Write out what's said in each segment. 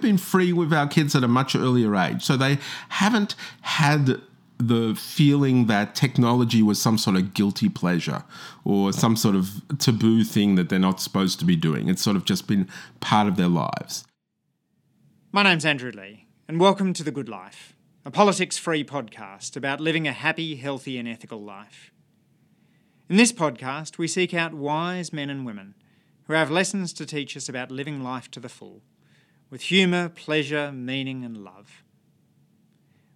we've been free with our kids at a much earlier age, so they haven't had the feeling that technology was some sort of guilty pleasure or some sort of taboo thing that they're not supposed to be doing. It's sort of just been part of their lives. My name's Andrew Lee, and welcome to The Good Life, a politics free podcast about living a happy, healthy, and ethical life. In this podcast, we seek out wise men and women who have lessons to teach us about living life to the full, with humour, pleasure, meaning, and love.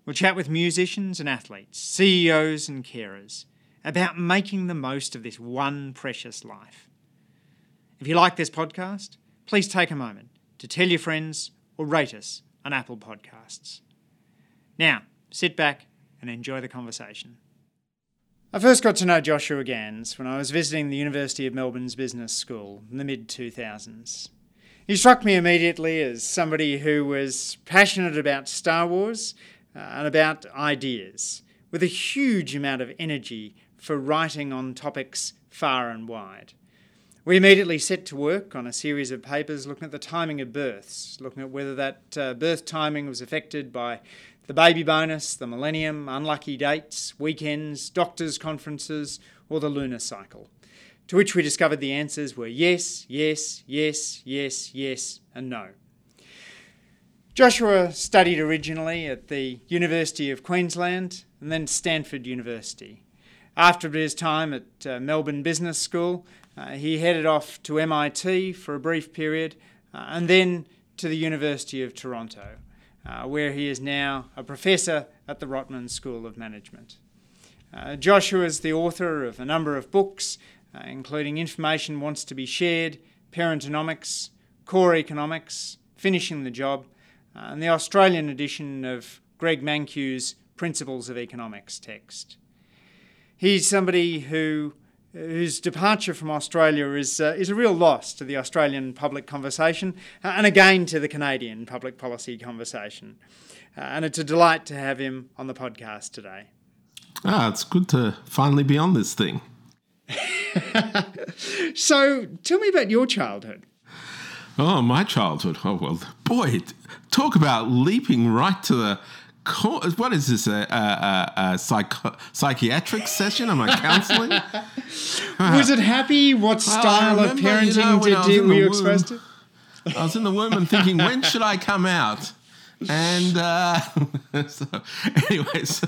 We'll chat with musicians and athletes, CEOs and carers about making the most of this one precious life. If you like this podcast, please take a moment to tell your friends or rate us on Apple Podcasts. Now, sit back and enjoy the conversation. I first got to know Joshua Gans when I was visiting the University of Melbourne's Business School in the mid 2000s. He struck me immediately as somebody who was passionate about Star Wars uh, and about ideas, with a huge amount of energy for writing on topics far and wide. We immediately set to work on a series of papers looking at the timing of births, looking at whether that uh, birth timing was affected by the baby bonus, the millennium, unlucky dates, weekends, doctors' conferences, or the lunar cycle. To which we discovered the answers were yes, yes, yes, yes, yes, and no. Joshua studied originally at the University of Queensland and then Stanford University. After his time at uh, Melbourne Business School, uh, he headed off to MIT for a brief period uh, and then to the University of Toronto, uh, where he is now a professor at the Rotman School of Management. Uh, Joshua is the author of a number of books, uh, including Information Wants to Be Shared, Parentonomics, Core Economics, Finishing the Job, uh, and the Australian edition of Greg Mankiw's Principles of Economics text. He's somebody who whose departure from Australia is, uh, is a real loss to the Australian public conversation uh, and again to the Canadian public policy conversation. Uh, and it's a delight to have him on the podcast today. Ah, it's good to finally be on this thing. so, tell me about your childhood. Oh, my childhood. Oh, well, boy, talk about leaping right to the. What is this? A, a, a psych- psychiatric session? Am I counseling? was it happy? What style well, remember, of parenting you know, did, were you exposed to? I was in the womb and thinking, when should I come out? And uh, so, anyways,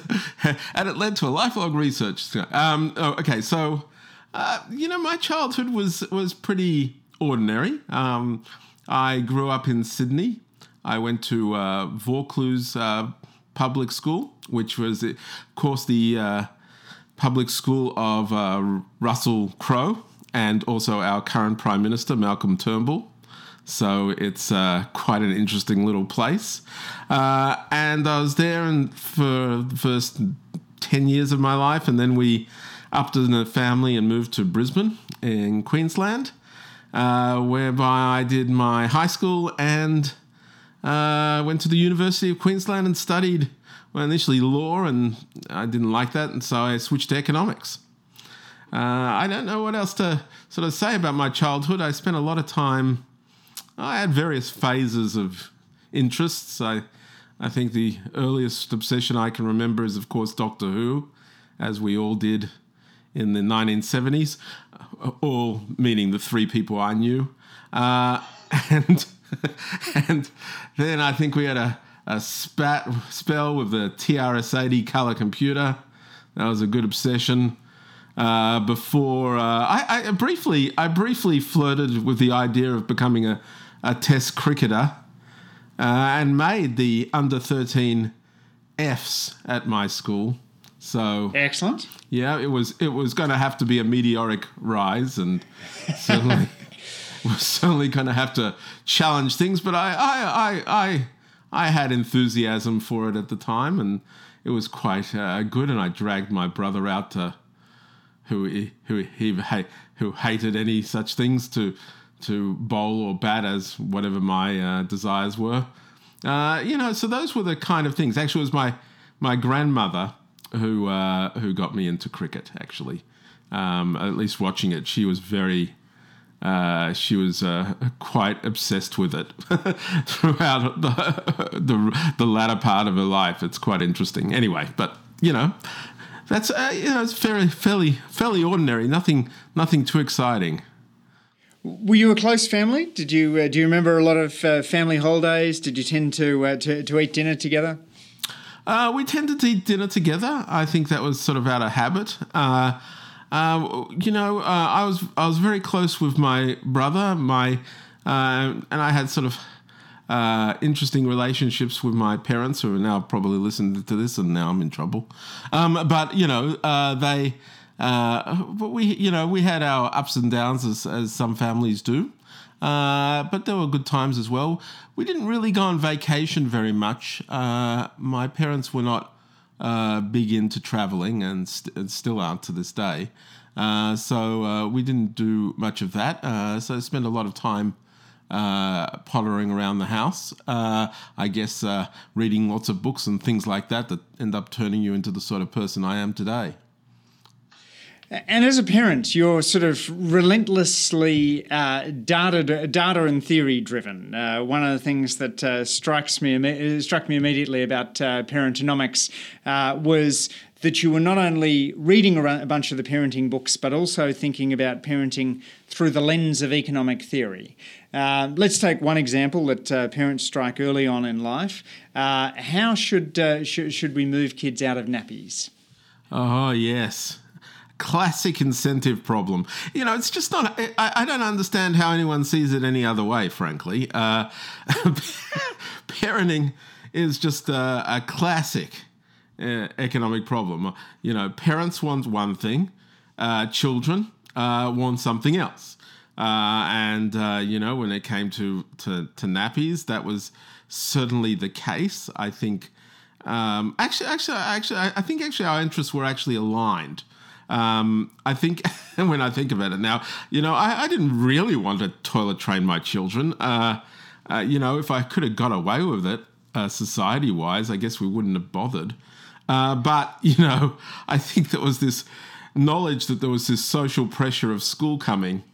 and it led to a lifelong research. Um, oh, okay, so uh, you know, my childhood was was pretty ordinary. Um, I grew up in Sydney. I went to uh, Vaucluse uh, Public School, which was, of course, the uh, public school of uh, Russell Crowe and also our current Prime Minister, Malcolm Turnbull. So it's uh, quite an interesting little place. Uh, and I was there and for the first 10 years of my life, and then we upped in the family and moved to Brisbane in Queensland uh, whereby I did my high school and uh, went to the University of Queensland and studied well, initially law, and I didn't like that, and so I switched to economics. Uh, I don't know what else to sort of say about my childhood. I spent a lot of time. I had various phases of interests. I, I think the earliest obsession I can remember is, of course, Doctor Who, as we all did in the 1970s, all meaning the three people I knew. Uh, and and then I think we had a, a spat spell with the TRS-80 color computer. That was a good obsession. Uh, before uh, I, I, briefly I briefly flirted with the idea of becoming a, a test cricketer uh, and made the under 13 Fs at my school. So excellent. Yeah, it was it was going to have to be a meteoric rise, and certainly was certainly going to have to challenge things. But I I I I I had enthusiasm for it at the time, and it was quite uh, good. And I dragged my brother out to who who he who hated any such things to to bowl or bat as whatever my uh, desires were. Uh, you know, so those were the kind of things. Actually, it was my my grandmother who uh, who got me into cricket. Actually, um, at least watching it, she was very uh, she was uh, quite obsessed with it throughout the, the, the latter part of her life. It's quite interesting. Anyway, but you know, that's uh, you know, it's fairly fairly fairly ordinary. Nothing nothing too exciting. Were you a close family? Did you uh, do you remember a lot of uh, family holidays? Did you tend to, to to eat dinner together? Uh, we tended to eat dinner together. I think that was sort of out of habit. Uh, uh, you know, I was I was very close with my brother. My and I had sort of interesting relationships with my parents, who are now probably listening to this, and now I'm in trouble. Um, but you know, they uh, but we, you know, we had our ups and downs as, as some families do. Uh, but there were good times as well. We didn't really go on vacation very much. Uh, my parents were not uh, big into traveling and, st- and, still aren't to this day. Uh, so uh, we didn't do much of that. so I spent a lot of time pottering around the house. I guess reading lots of books and things like that that end up turning you into the sort of person I am today. And as a parent, you're sort of relentlessly uh, data, data and theory driven. Uh, one of the things that uh, strikes me struck me immediately about uh, parentonomics uh, was that you were not only reading a bunch of the parenting books, but also thinking about parenting through the lens of economic theory. Uh, let's take one example that parents strike early on in life. how should, sh- should we move kids out of nappies? Oh, yes classic incentive problem. You know, it's just not. I, I, don't understand how anyone sees it any other way. Frankly, uh, parenting is just a, a classic uh, economic problem. You know, parents want one thing, uh, children uh, want something else. Uh, and uh, you know, when it came to, to to nappies, that was certainly the case. I think. Um, actually, actually, actually, I think actually our interests were actually aligned. Um, I think when I think about it now, you know, I, I didn't really want to toilet train my children. Uh, uh, you know, if I could have got away with it, uh, society wise, I guess we wouldn't have bothered. Uh, but you know, I think there was this knowledge that there was this social pressure of school coming,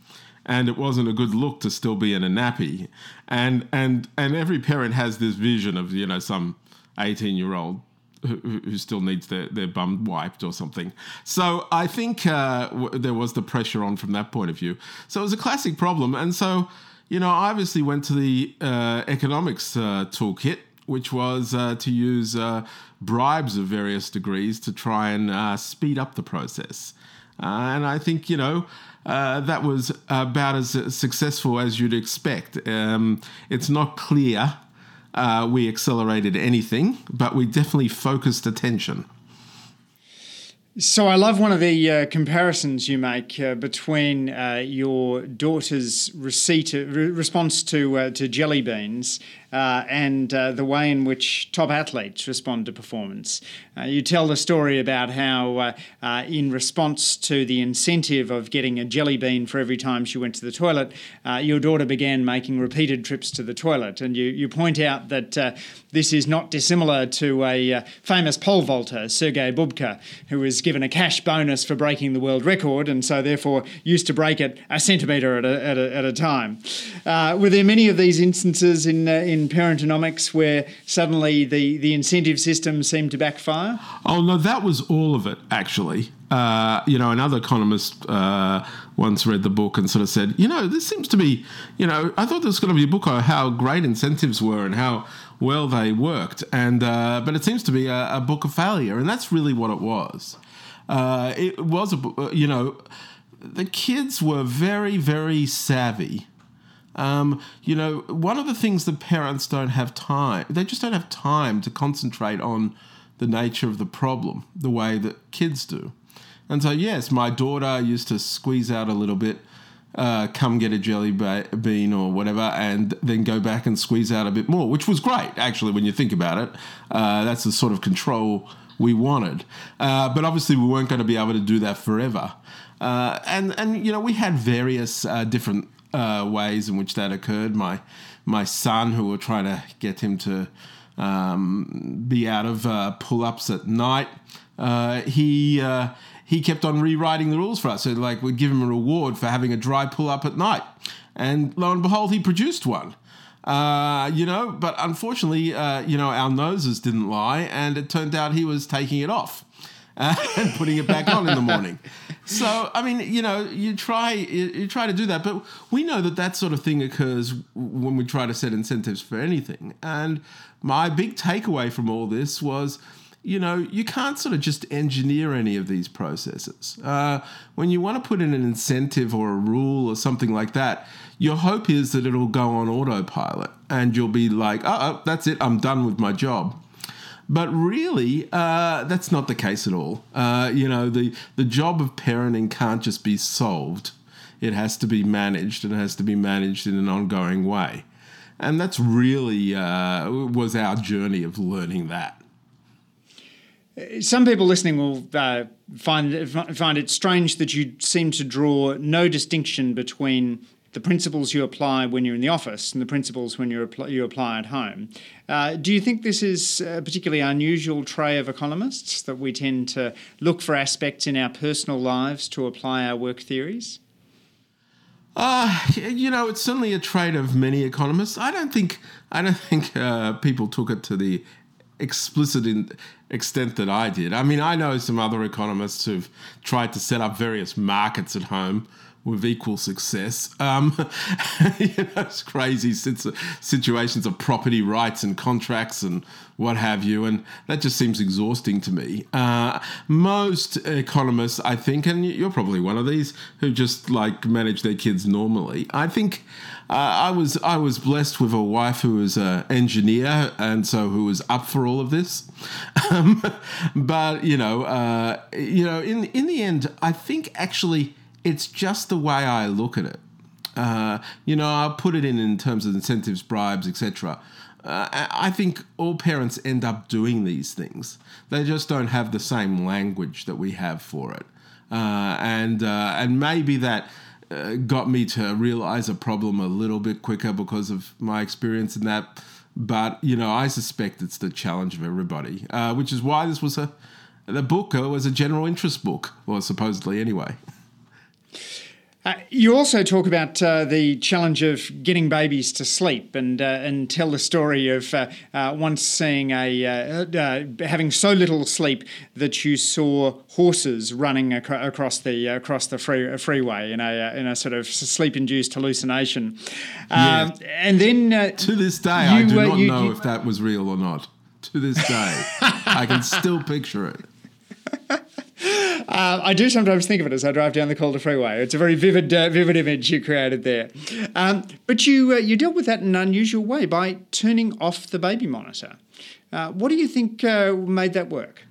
and it wasn't a good look to still be in a nappy. And and and every parent has this vision of you know some eighteen year old who, who still needs their, their bum wiped or something. So I think uh, w- there was the pressure on from that point of view. So it was a classic problem. And so, you know, I obviously went to the uh, economics uh, toolkit, which was uh, to use uh, bribes of various degrees to try and uh, speed up the process. and I think, you know, that was about as successful as you'd expect. Um, it's not clear uh, we accelerated anything, but we definitely focused attention. So I love one of the uh, comparisons you make uh, between uh, your daughter's receipt re- response to uh, to jelly beans uh, and uh, the way in which top athletes respond to performance. Uh, you tell the story about how, uh, uh, in response to the incentive of getting a jelly bean for every time she went to the toilet, uh, your daughter began making repeated trips to the toilet. And you, you point out that this is not dissimilar to a famous pole vaulter, Sergei Bubka, who was given a cash bonus for breaking the world record and so therefore used to break it a centimetre at a, at a, at a time. were there many of these instances in, in in parentonomics where suddenly the, the incentive system seemed to backfire? Oh, no, that was all of it, actually. Uh, you know, another economist uh, once read the book and sort of said, you know, this seems to be, you know, I thought there was going to be a book on how great incentives were and how well they worked, and uh, but it seems to be a, a, book of failure, and that's really what it was. Uh, it was a, you know, the kids were very, very savvy um, you know, one of the things that parents don't have time, they just don't have time to concentrate on the nature of the problem the way that kids do. And so, yes, my daughter used to squeeze out a little bit, uh, come get a jelly bean or whatever, and then go back and squeeze out a bit more, which was great, actually, when you think about it. Uh, that's the sort of control we wanted. Uh, but obviously, we weren't going to be able to do that forever. Uh, and, and, you know, we had various uh, different uh, ways in which that occurred. My my son, who were trying to get him to um, be out of uh, pull ups at night. Uh, he uh, he kept on rewriting the rules for us. So like we'd give him a reward for having a dry pull up at night, and lo and behold, he produced one. Uh, you know, but unfortunately, uh, you know, our noses didn't lie, and it turned out he was taking it off uh, and putting it back on in the morning. So, I mean, you know, you try you, you, try to do that, but we know that that sort of thing occurs when we try to set incentives for anything. And my big takeaway from all this was you know, you can't sort of just engineer any of these processes. Uh, when you want to put in an incentive or a rule or something like that, your hope is that it'll go on autopilot and you'll be like, uh oh, that's it, I'm done with my job. But really, uh, that's not the case at all. Uh, you know, the, the job of parenting can't just be solved, it has to be managed and it has to be managed in an ongoing way. And that's really uh, was our journey of learning that. Some people listening will uh, find find it strange that you seem to draw no distinction between the principles you apply when you're in the office and the principles when you apply, you apply at home. Uh, do you think this is a particularly unusual trait of economists that we tend to look for aspects in our personal lives to apply our work theories? Uh, you know, it's certainly a trait of many economists. I don't think I don't think uh, people took it to the explicit extent that I did. I mean, I know some other economists who've tried to set up various markets at home with equal success. Um, you know, it's crazy situations of property rights and contracts and what have you, and that just seems exhausting to me. Uh, most economists, I think, and you're probably one of these who just like manage their kids normally. I think uh, I was I was blessed with a wife who was an engineer, and so who was up for all of this. Um, but you know, uh, you know, in in the end, I think actually it's just the way I look at it. Uh, you know, I'll put it in in terms of incentives, bribes, etc. Uh, I think all parents end up doing these things. They just don't have the same language that we have for it, uh, and uh, and maybe that. Uh, got me to realize a problem a little bit quicker because of my experience in that. But you know, I suspect it's the challenge of everybody, uh, which is why this was a the book was a general interest book, or supposedly anyway. Uh, you also talk about uh, the challenge of getting babies to sleep, and uh, and tell the story of uh, uh, once seeing a uh, having so little sleep that you saw horses running ac- across the across the free, freeway in a in a sort of sleep induced hallucination. Um, yeah. And then to this day, I do not you, know you, if that was real or not. To this day, I can still picture it. Uh, I do sometimes think of it as I drive down the Calder Freeway. It's a very vivid, uh, vivid image you created there. Um, but you uh, you dealt with that in an unusual way by turning off the baby monitor. Uh, what do you think uh, made that work?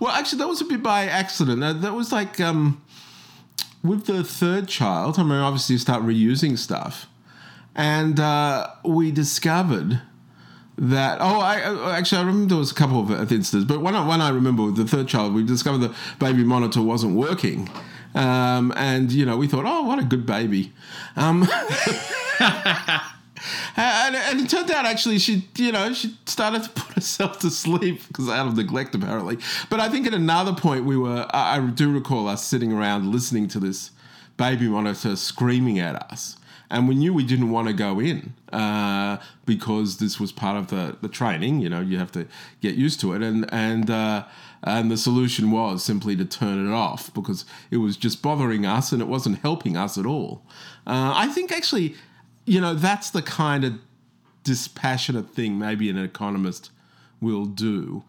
Well, actually, that was a bit by accident. that was like um, with the third child. I mean, obviously, you start reusing stuff, and uh, we discovered that oh I actually I remember there was a couple of instances, but one one I remember with the third child, we discovered the baby monitor wasn't working, um, and you know we thought oh what a good baby, um, and, and, it turned out actually she you know she started to put herself to sleep because out of neglect apparently, but I think at another point we were I, I do recall us sitting around listening to this baby monitor screaming at us and we knew we didn't want to go in uh, because this was part of the, the training. You know, you have to get used to it, and and uh, and the solution was simply to turn it off because it was just bothering us and it wasn't helping us at all. Uh, I think actually, you know, that's the kind of dispassionate thing maybe an economist will do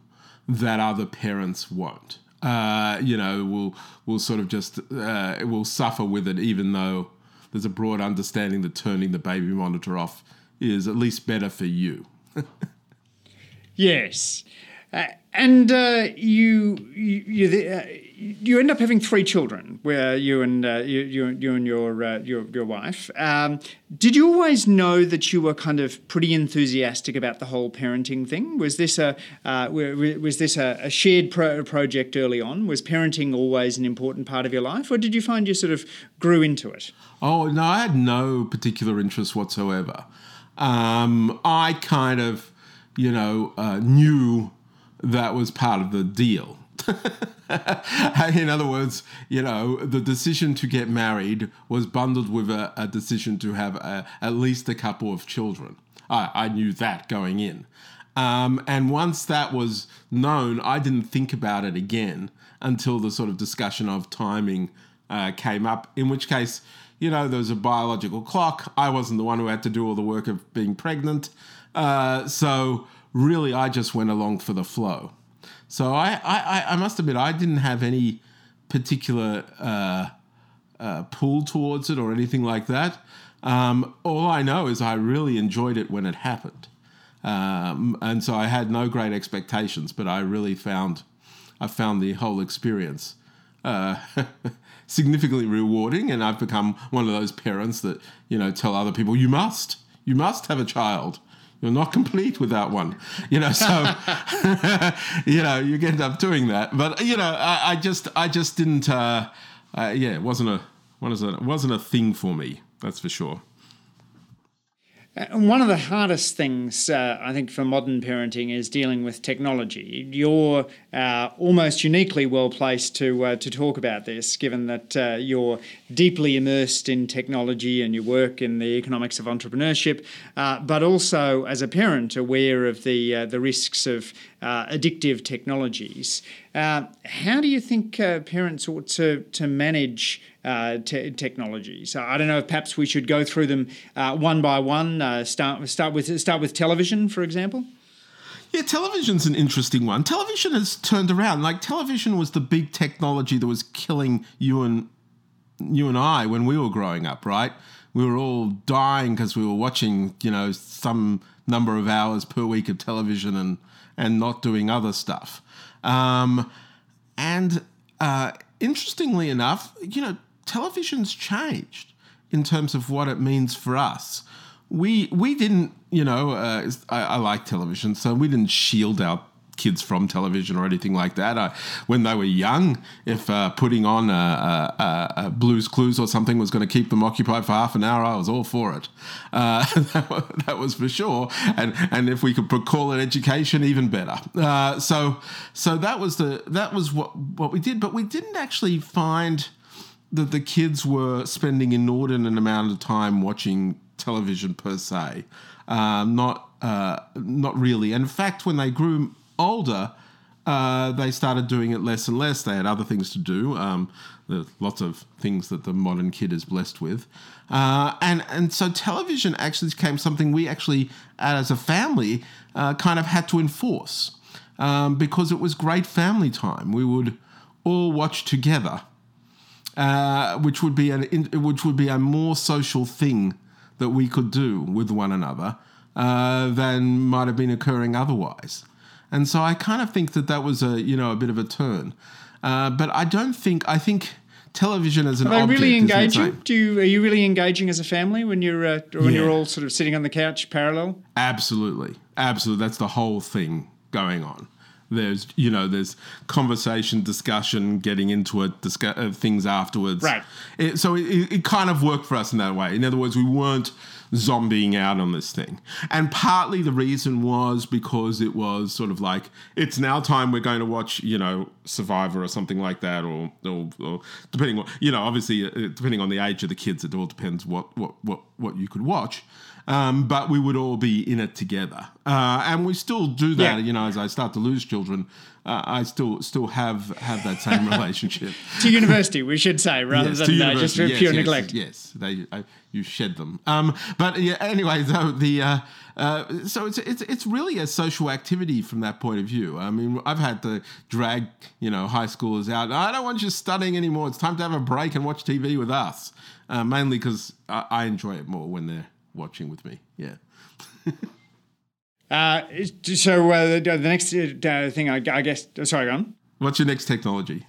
that other parents won't. Uh, you know, will will sort of just uh, will suffer with it, even though there's a broad understanding that turning the baby monitor off is at least better for you. yes. Uh, and uh, you you you, uh, you, end up having three children, where you and you, you, you and your your your wife. Um, did you always know that you were kind of pretty enthusiastic about the whole parenting thing? Was this a uh, was this a, a shared pro- project early on? Was parenting always an important part of your life, or did you find you sort of grew into it? Oh no, I had no particular interest whatsoever. Um, I kind of you know, uh, knew that was part of the deal. in other words, you know, the decision to get married was bundled with a, a decision to have a, at least a couple of children. I, I knew that going in. Um, and once that was known, I didn't think about it again until the sort of discussion of timing uh, came up, in which case, you know, there was a biological clock. I wasn't the one who had to do all the work of being pregnant. Uh, so really, I just went along for the flow. So I, I, I must admit, I didn't have any particular uh, uh, pull towards it or anything like that. Um, all I know is I really enjoyed it when it happened. Um, and so I had no great expectations, but I really found I found the whole experience uh, significantly rewarding, and I've become one of those parents that you know tell other people you must you must have a child. You're not complete without one, you know. So, you know, you end up doing that. But you know, I, I just, I just didn't. Uh, uh, yeah, it wasn't a, wasn't it wasn't a thing for me. That's for sure. And one of the hardest things, uh, I think, for modern parenting is dealing with technology. You're uh, almost uniquely well placed to uh, to talk about this, given that uh, you're deeply immersed in technology and you work in the economics of entrepreneurship, uh, but also as a parent aware of the uh, the risks of addictive technologies. How do you think parents ought to to manage uh, te- technologies. I don't know if perhaps we should go through them uh, one by one. Uh, start start with start with television, for example. Yeah, television's an interesting one. Television has turned around. Like television was the big technology that was killing you and you and I when we were growing up, right? We were all dying because we were watching, you know, some number of hours per week of television and and not doing other stuff. Um, and uh, interestingly enough, you know, television's changed in terms of what it means for us. We we didn't, you know, uh, I, I, like television, so we didn't shield our kids from television or anything like that. I, when they were young, if uh, putting on a, a, a, Blues Clues or something was going to keep them occupied for half an hour, I was all for it. Uh, that, was for sure. And and if we could call it education, even better. Uh, so so that was the that was what what we did. But we didn't actually find that the kids were spending inordinate amount of time watching television per se. Um, not uh, not really. And in fact, when they grew older, uh, they started doing it less and less. They had other things to do. Um, there's lots of things that the modern kid is blessed with, uh, and and so television actually became something we actually, as a family, uh, kind of had to enforce um, because it was great family time. We would all watch together. Uh, which would be an which would be a more social thing that we could do with one another uh, than might have been occurring otherwise. And so I kind of think that that was a you know a bit of a turn, uh, but I don't think I think television as an Are they really engaging? Do you are you really engaging as a family when you're uh, when yeah. you're all sort of sitting on the couch parallel? Absolutely, absolutely. That's the whole thing going on. There's, you know, there's conversation, discussion, getting into it, discuss, uh, things afterwards. Right. It, so it, it kind of worked for us in that way. In other words, we weren't zombieing out on this thing. And partly the reason was because it was sort of like, it's now time we're going to watch, you know, Survivor or something like that, or, or, or depending on, you know, obviously, uh, depending on the age of the kids, it all depends what, what, what, what you could watch. Um, but we would all be in it together, uh, and we still do that. Yeah. You know, as I start to lose children, uh, I still still have have that same relationship to university. We should say rather yes, than uh, just yes, pure yes, neglect. Yes, they uh, you shed them. Um, but yeah, anyway, though the uh, uh, so it's it's it's really a social activity from that point of view. I mean, I've had to drag you know high schoolers out. I don't want you studying anymore. It's time to have a break and watch TV with us. mainly because I, I enjoy it more when they're watching with me. Yeah. uh, so uh, the, the, next uh, thing, I, I, guess. Sorry, go on. What's your next technology?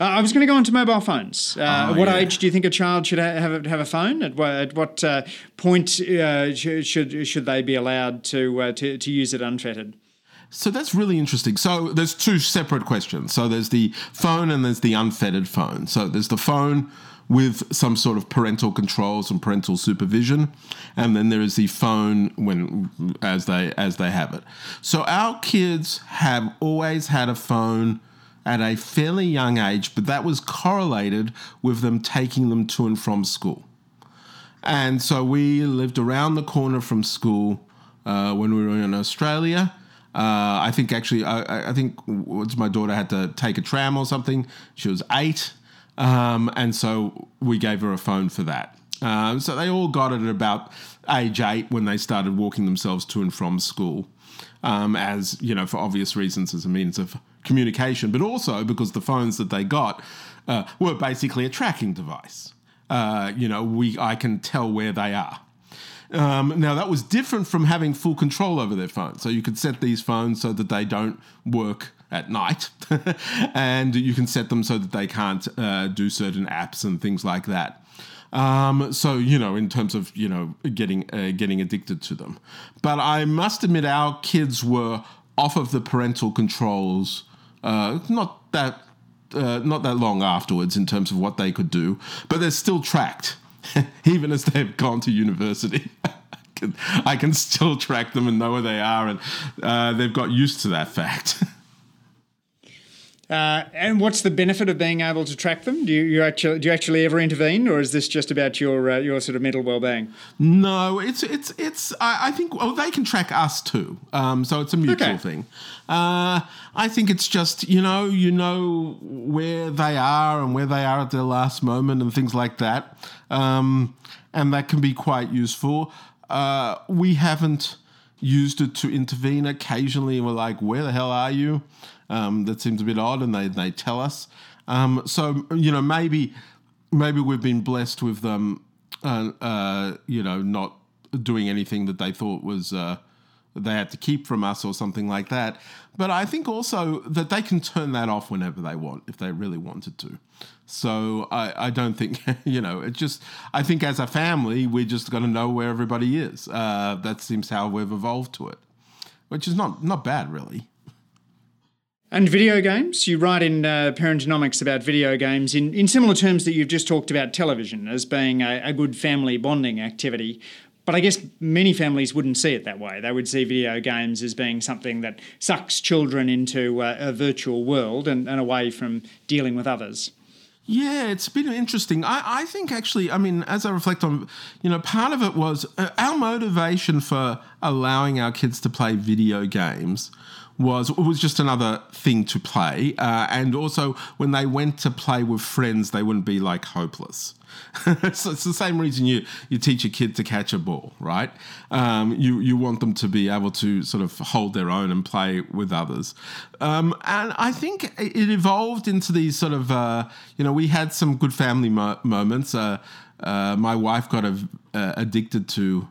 Uh, I was going to go on to mobile phones. Uh, oh, what yeah. age do you think a child should have have a phone? At, at what uh, point should should they be allowed to, to to use it unfettered? So that's really interesting. So there's two separate questions. So there's the phone and there's the unfettered phone. So there's the phone with some sort of parental controls and parental supervision, and then there is the phone when as they as they have it. So our kids have always had a phone at a fairly young age, but that was correlated with them taking them to and from school. And so we lived around the corner from school uh, when we were in Australia. Uh, I think actually, I, I think once my daughter had to take a tram or something, she was eight, um, and so we gave her a phone for that. Um, so they all got it at about age eight when they started walking themselves to and from school, um, as you know, for obvious reasons, as a means of communication, but also because the phones that they got uh, were basically a tracking device. Uh, you know, we I can tell where they are. Um, now that was different from having full control over their phone. So you could set these phones so that they don't work at night, and you can set them so that they can't uh, do certain apps and things like that. Um, so you know, in terms of you know getting uh, getting addicted to them, but I must admit our kids were off of the parental controls. Uh, not that uh, not that long afterwards in terms of what they could do, but they're still tracked, even as they've gone to university. I can still track them and know where they are, and uh, they've got used to that fact. Uh, and what's the benefit of being able to track them? Do you, you, actually do you actually ever intervene, or is this just about your uh, your sort of mental well being? No, it's it's it's. I, I think well, they can track us too. Um, so it's a mutual okay. thing. Uh, I think it's just you know you know where they are and where they are at their last moment and things like that, um, and that can be quite useful. Uh, we haven't used it to intervene. Occasionally, we're like, "Where the hell are you?" Um, that seems a bit odd, and they they tell us. Um, so you know maybe maybe we've been blessed with them, uh, uh, you know, not doing anything that they thought was. Uh, they had to keep from us or something like that. But I think also that they can turn that off whenever they want if they really wanted to. So I, I don't think, you know, it just, I think as a family, we're just got to know where everybody is. Uh, that seems how we've evolved to it, which is not, not bad, really. And video games, you write in uh, Parentonomics about video games in, in similar terms that you've just talked about television as being a, a good family bonding activity. But I guess many families wouldn't see it that way. They would see video games as being something that sucks children into uh, a virtual world and, and away from dealing with others. Yeah, it's been interesting. I, I think actually, I mean, as I reflect on, you know, part of it was uh, our motivation for allowing our kids to play video games was was just another thing to play, uh, and also when they went to play with friends, they wouldn't be like hopeless. so it's the same reason you you teach a kid to catch a ball, right? Um, you you want them to be able to sort of hold their own and play with others, um, and I think it evolved into these sort of uh, you know we had some good family mo- moments. Uh, uh my wife got a, uh, addicted to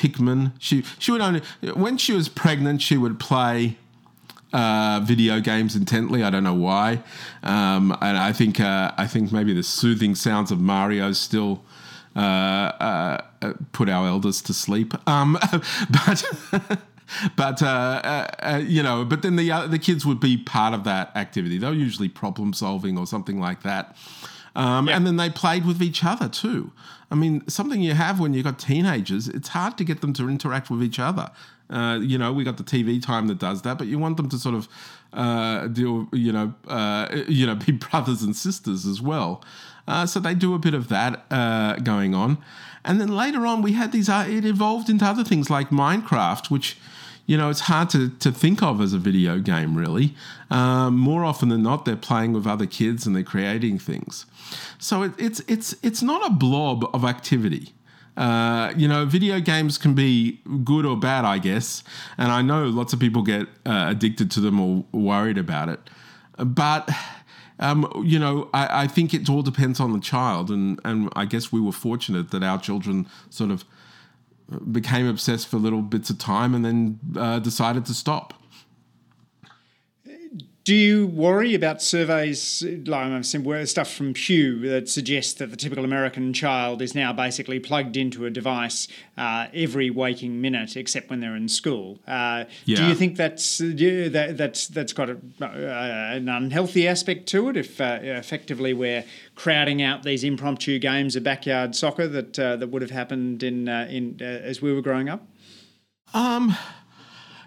Pikmin. She she would only when she was pregnant she would play uh, video games intently. I don't know why, um, and I think uh, I think maybe the soothing sounds of Mario still uh, uh put our elders to sleep. Um, but. but uh, uh, you know, but then the the kids would be part of that activity. They were usually problem solving or something like that. Um, And then they played with each other too. I mean, something you have when you've got teenagers, it's hard to get them to interact with each other. Uh, you know, we got the TV time that does that, but you want them to sort of uh, deal, you know, uh, you know, be brothers and sisters as well. Uh, so they do a bit of that uh, going on, and then later on we had these. Uh, it evolved into other things like Minecraft, which you know, it's hard to, to think of as a video game, really. Um, more often than not, they're playing with other kids and they're creating things. So it, it's, it's, it's not a blob of activity. Uh, you know, video games can be good or bad, I guess. And I know lots of people get uh, addicted to them or worried about it. But, um, you know, I, I, think it all depends on the child. And, and I guess we were fortunate that our children sort of became obsessed for little bits of time and then uh, decided to stop. Do you worry about surveys like I've seen stuff from Pew that suggests that the typical American child is now basically plugged into a device uh, every waking minute, except when they're in school? Uh, yeah. Do you think that's that, that's that's got a, uh, an unhealthy aspect to it? If uh, effectively we're crowding out these impromptu games of backyard soccer that uh, that would have happened in in as we were growing up. Um.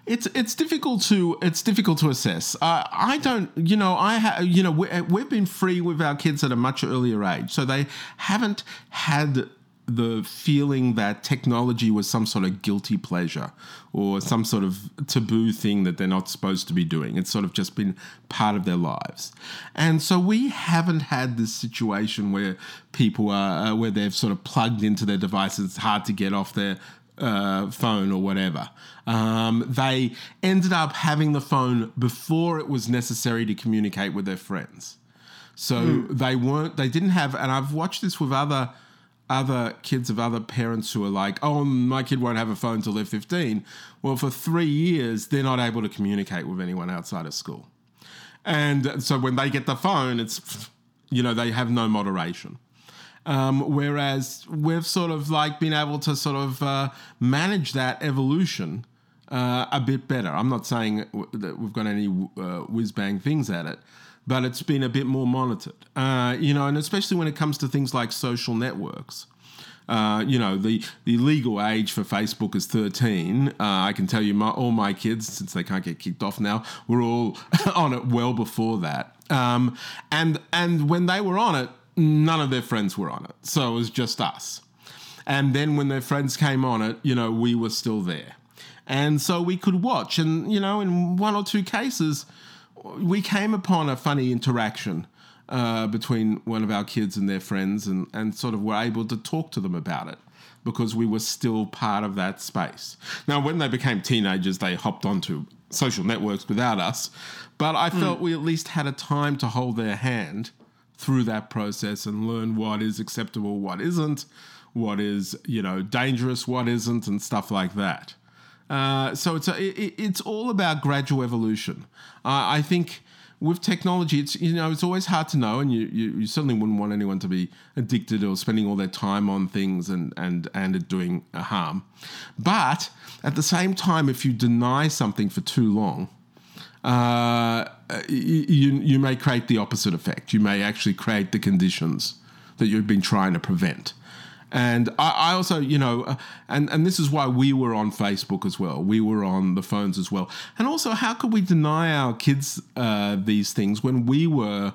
It's it's difficult to it's difficult to assess. Uh, I don't, you know, I have, you know, we, we've been free with our kids at a much earlier age, so they haven't had the feeling that technology was some sort of guilty pleasure or some sort of taboo thing that they're not supposed to be doing. It's sort of just been part of their lives. And so we haven't had this situation where people are, uh, where they've sort of plugged into their devices. It's hard to get off their uh, phone or whatever. Um, they ended up having the phone before it was necessary to communicate with their friends. So mm. they weren't, they didn't have, and I've watched this with other other kids of other parents who are like, oh, my kid won't have a phone till they're 15. Well, for three years, they're not able to communicate with anyone outside of school. And so when they get the phone, it's, you know, they have no moderation. Um, whereas we've sort of like been able to sort of uh, manage that evolution uh, a bit better. I'm not saying that we've got any uh, whiz bang things at it, but it's been a bit more monitored. Uh, you know, and especially when it comes to things like social networks. Uh, you know, the, the legal age for Facebook is 13. Uh, I can tell you, my, all my kids, since they can't get kicked off now, were all on it well before that. Um, and and when they were on it, none of their friends were on it. So it was just us. And then when their friends came on it, you know, we were still there. And so we could watch. And, you know, in one or two cases, we came upon a funny interaction uh, between one of our kids and their friends and, and sort of were able to talk to them about it because we were still part of that space. Now, when they became teenagers, they hopped onto social networks without us, but I felt mm. we at least had a time to hold their hand through that process and learn what is acceptable, what isn't, what is you know dangerous, what isn't, and stuff like that. Uh, so it's a, it, it's all about gradual evolution. Uh, I think with technology, it's you know it's always hard to know, and you, you, you certainly wouldn't want anyone to be addicted or spending all their time on things and and and doing harm. But at the same time, if you deny something for too long, uh, you, you may create the opposite effect. You may actually create the conditions that you've been trying to prevent. And I, I, also, you know, uh, and, and this is why we were on Facebook as well. We were on the phones as well. And also, how could we deny our kids uh, these things when we were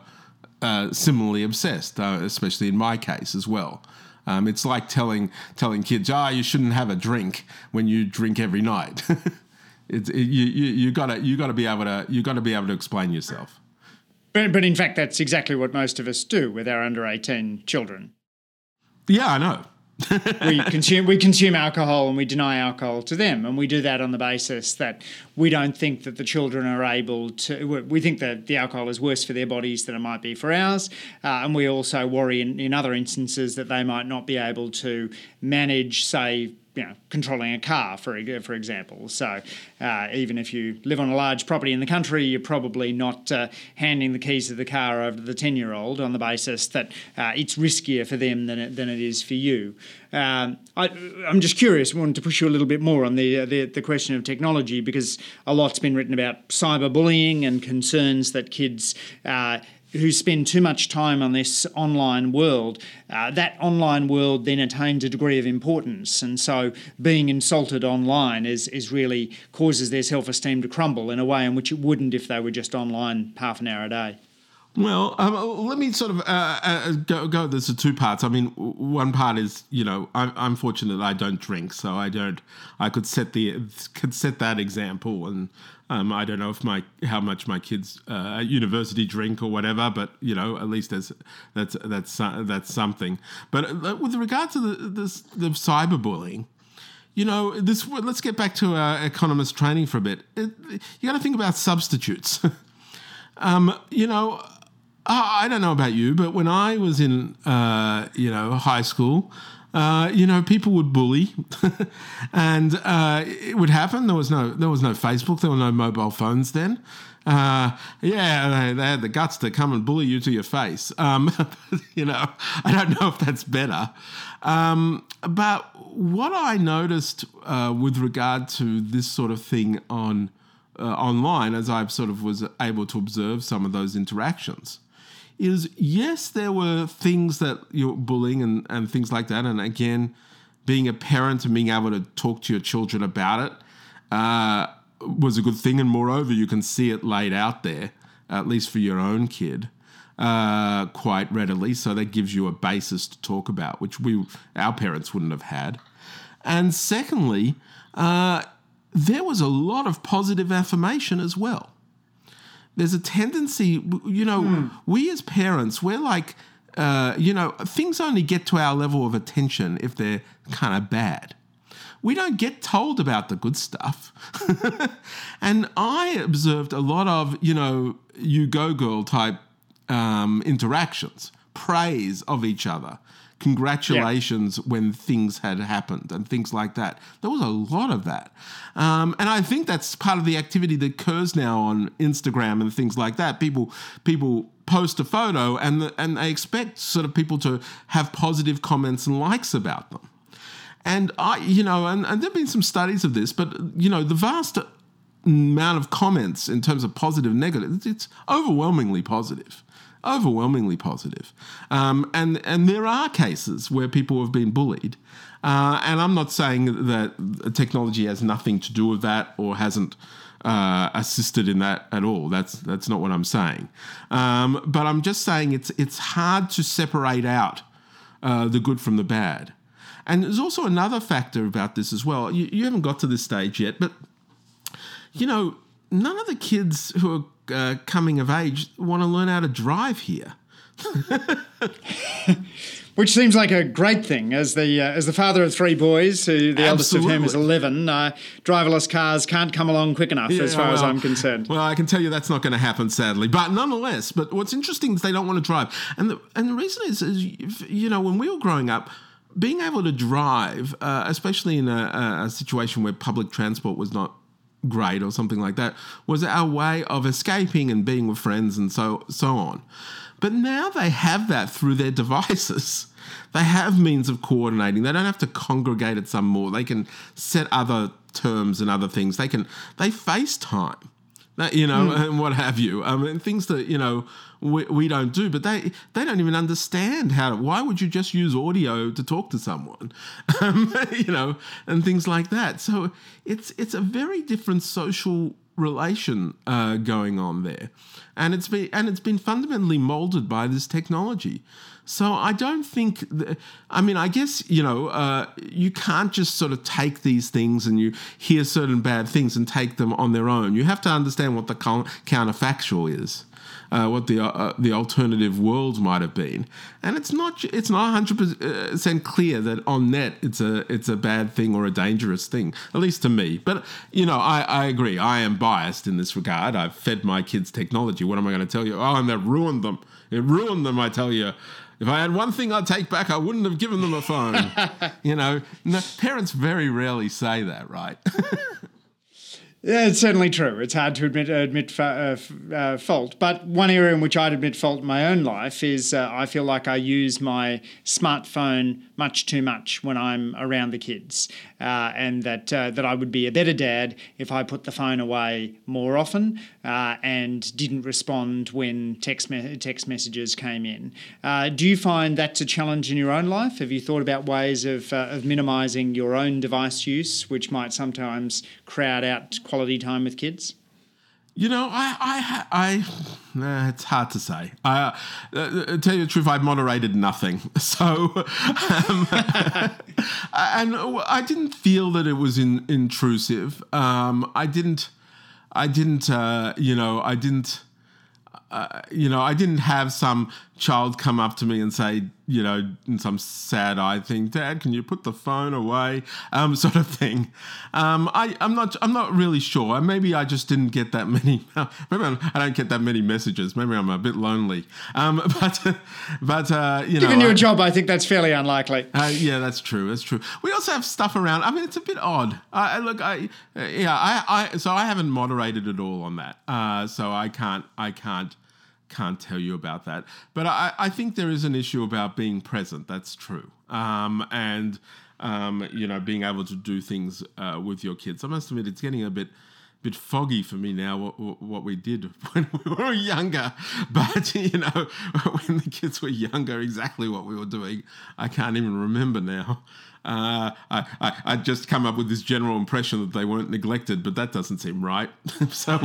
uh, similarly obsessed, uh, especially in my case as well? Um, it's like telling telling kids, "Ah, oh, you shouldn't have a drink when you drink every night." It's it, you you you gotta you gotta be able to you gotta be able to explain yourself. But but in fact, that's exactly what most of us do with our under eighteen children. Yeah, I know. we consume we consume alcohol and we deny alcohol to them, and we do that on the basis that we don't think that the children are able to. We think that the alcohol is worse for their bodies than it might be for ours, uh, and we also worry in, in other instances that they might not be able to manage, say, you know, controlling a car, for for example. So uh, even if you live on a large property in the country, you're probably not uh, handing the keys of the car over to the ten year old on the basis that uh, it's riskier for them than it, than it is for you. Um, I, am just curious. Wanted to push you a little bit more on the, uh, the the question of technology because a lot's been written about cyberbullying and concerns that kids uh, who spend too much time on this online world, uh, that online world then attains a degree of importance. And so being insulted online is, is really causes their self esteem to crumble in a way in which it wouldn't if they were just online half an hour a day. Well, um, let me sort of uh, uh, go, go. There's two parts. I mean, one part is you know I'm, I'm fortunate I don't drink, so I don't. I could set the could set that example, and um, I don't know if my how much my kids uh, at university drink or whatever, but you know at least that's that's that's uh, that's something. But uh, with regard to the this, the cyberbullying, you know this. Let's get back to our economist training for a bit. It, you got to think about substitutes. um, you know I don't know about you, but when I was in, uh, you know, high school, uh, you know, people would bully, and uh, it would happen. There was no there was no Facebook. There were no mobile phones then. Uh, yeah, they, they, had the guts to come and bully you to your face. Um, you know, I don't know if that's better. Um, but what I noticed uh, with regard to this sort of thing on uh, online, as I sort of was able to observe some of those interactions, is yes, there were things that you're bullying and, and things like that. And again, being a parent and being able to talk to your children about it uh, was a good thing. And moreover, you can see it laid out there, at least for your own kid. Uh, quite readily, so that gives you a basis to talk about, which we our parents wouldn't have had. And secondly, uh, there was a lot of positive affirmation as well there's a tendency, you know, mm. we as parents, we're like, uh, you know, things only get to our level of attention if they're kind of bad. We don't get told about the good stuff. and I observed a lot of, you know, you go girl type um, interactions, praise of each other congratulations yeah. when things had happened and things like that. There was a lot of that. Um, and I think that's part of the activity that occurs now on Instagram and things like that. People people post a photo and the, and they expect sort of people to have positive comments and likes about them. And I, you know, and, and there've been some studies of this, but you know, the vast amount of comments in terms of positive, negative, it's overwhelmingly positive overwhelmingly positive. Um, and and there are cases where people have been bullied, uh, and I'm not saying that technology has nothing to do with that or hasn't. Uh, assisted in that at all. That's that's not what I'm saying. Um, but I'm just saying it's it's hard to separate out uh, the good from the bad. And there's also another factor about this as well. You, you haven't got to this stage yet, but you know, none of the kids who are uh, coming of age want to learn how to drive here. Which seems like a great thing, as the uh, as the father of three boys, who the Absolutely. eldest of whom is eleven. Uh, driverless cars can't come along quick enough, yeah, as far well, as I'm concerned. Well, I can tell you that's not going to happen, sadly. But nonetheless, but what's interesting is they don't want to drive, and the and the reason is, is you know, when we were growing up, being able to drive, uh, especially in a, a, situation where public transport was not great or something like that was our way of escaping and being with friends and so so on. But now they have that through their devices. They have means of coordinating. They don't have to congregate at some more. They can set other terms and other things. They can they FaceTime that, you know, mm. and what have you. I mean, things that you know we, we don't do, but they they don't even understand how. Why would you just use audio to talk to someone, um, you know, and things like that. So it's it's a very different social relation uh, going on there, and it's been and it's been fundamentally molded by this technology. So I don't think. I mean, I guess you know uh, you can't just sort of take these things and you hear certain bad things and take them on their own. You have to understand what the counterfactual is. Uh, what the uh, the alternative world might have been, and it's not it's not hundred percent clear that on net it's a it's a bad thing or a dangerous thing, at least to me. But you know, I, I agree. I am biased in this regard. I've fed my kids technology. What am I going to tell you? Oh, and that ruined them. It ruined them. I tell you. If I had one thing I'd take back, I wouldn't have given them a phone. you know, no, parents very rarely say that, right? Yeah, it's certainly true. It's hard to admit admit uh, uh, fault, but one area in which I'd admit fault in my own life is uh, I feel like I use my smartphone much too much when I'm around the kids, uh, and that uh, that I would be a better dad if I put the phone away more often uh, and didn't respond when text me- text messages came in. Uh, do you find that's a challenge in your own life? Have you thought about ways of uh, of minimising your own device use, which might sometimes crowd out quality time with kids? You know, I, I, I, it's hard to say. I, uh, tell you the truth, I moderated nothing. So, um, and I didn't feel that it was in, intrusive. Um, I didn't, I didn't, uh, you know, I didn't, uh, you know, I didn't have some child come up to me and say, you know, in some sad eyed thing, Dad, can you put the phone away? Um, sort of thing. Um, I, I'm not, I'm not really sure. Maybe I just didn't get that many. Maybe I'm, I do not get that many messages. Maybe I'm a bit lonely. Um, but, but uh, you know, given your I, job, I think that's fairly unlikely. Uh, yeah, that's true. That's true. We also have stuff around. I mean, it's a bit odd. I, look, I, yeah, I, I, so I haven't moderated at all on that. Uh, so I can't, I can't can't tell you about that. But I, I think there is an issue about being present. That's true. Um, and, um, you know, being able to do things uh, with your kids. I must admit, it's getting a bit bit foggy for me now what, what we did when we were younger but you know when the kids were younger exactly what we were doing i can't even remember now uh, I, I, I just come up with this general impression that they weren't neglected but that doesn't seem right so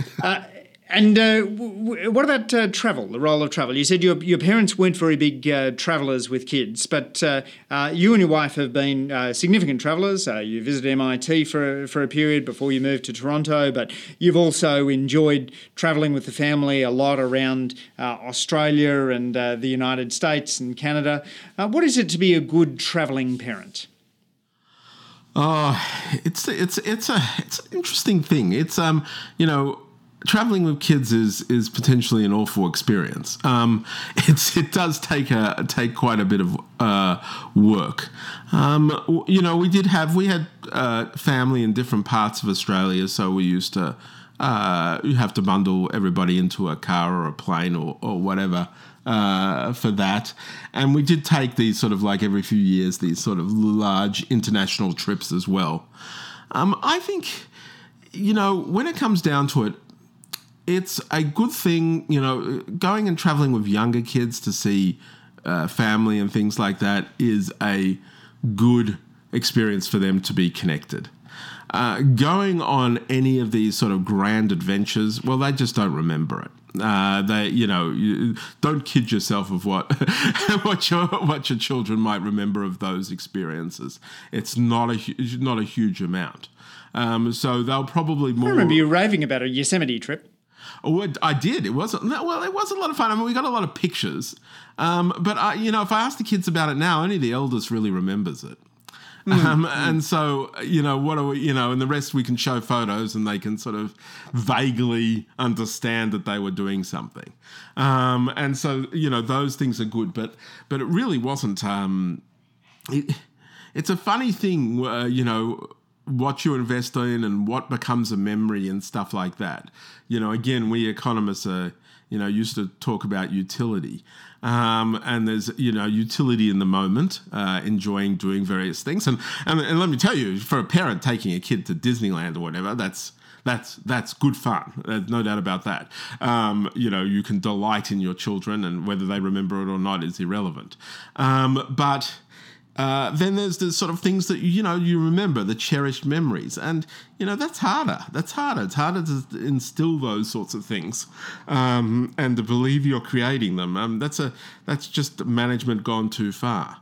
uh, and uh, w- what about uh, travel, the role of travel? You said your, your parents weren't very big uh, travellers with kids, but uh, uh, you and your wife have been significant travellers. you visited MIT for, for a period before you moved to Toronto, but you've also enjoyed travelling with the family a lot around Australia and the United States and Canada. what is it to be a good travelling parent? Oh, it's it's it's a it's an interesting thing. It's um you know traveling with kids is is potentially an awful experience. Um, it's it does take a take quite a bit of uh, work. Um, you know, we did have we had uh, family in different parts of Australia, so we used to uh, you have to bundle everybody into a car or a plane or or whatever uh, for that. And we did take these sort of like every few years, these sort of large international trips as well. Um, I think, you know, when it comes down to it, it's a good thing, you know, going and traveling with younger kids to see uh, family and things like that is a good experience for them to be connected. Uh, going on any of these sort of grand adventures, well, they just don't remember it. Uh, they, you know, you, don't kid yourself of what what your what your children might remember of those experiences. It's not a not a huge amount. Um, so they'll probably more. I remember you raving about a Yosemite trip. Oh, I did. It wasn't well. It was a lot of fun. I mean, we got a lot of pictures. Um, but I, you know, if I ask the kids about it now, only the eldest really remembers it. Mm-hmm. Um, and so, you know, what are we, you know, and the rest we can show photos and they can sort of vaguely understand that they were doing something. Um, and so, you know, those things are good, but, but it really wasn't, um, it, it's a funny thing, uh, you know, what you invest in and what becomes a memory and stuff like that. You know, again, we economists are, you know, used to talk about utility. Um, and there's you know utility in the moment, uh, enjoying doing various things, and, and and let me tell you, for a parent taking a kid to Disneyland or whatever, that's that's that's good fun. There's no doubt about that. Um, you know, you can delight in your children, and whether they remember it or not is irrelevant. Um, but uh, then there's the sort of things that you know you remember, the cherished memories, and you know that's harder. That's harder. It's harder to instill those sorts of things, um, and to believe you're creating them. Um, that's a that's just management gone too far.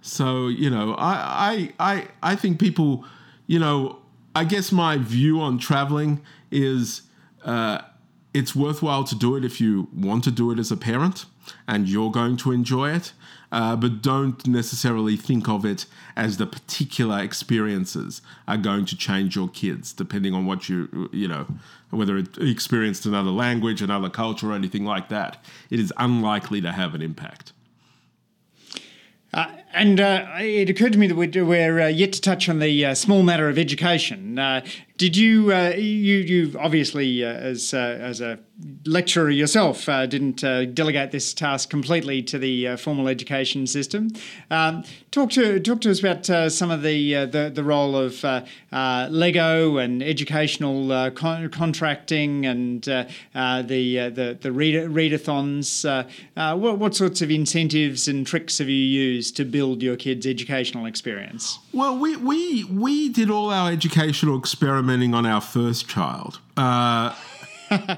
So you know, I I I, I think people, you know, I guess my view on traveling is. Uh, it's worthwhile to do it if you want to do it as a parent and you're going to enjoy it uh, but don't necessarily think of it as the particular experiences are going to change your kids, depending on what you, you know, whether it experienced another language, another culture, or anything like that. It is unlikely to have an impact. Uh, and uh, it occurred to me that we're, we're uh, yet to touch on the uh, small matter of education. Uh, did you, uh, you, you obviously, uh, as, uh, as a lecturer yourself, uh, didn't delegate this task completely to the formal education system. Um, talk to talk to us about some of the, the, the role of Lego and educational con- contracting and the the the reader, readathons. what, what sorts of incentives and tricks have you used to build build your kids' educational experience? Well, we we we did all our educational experimenting on our first child. Uh,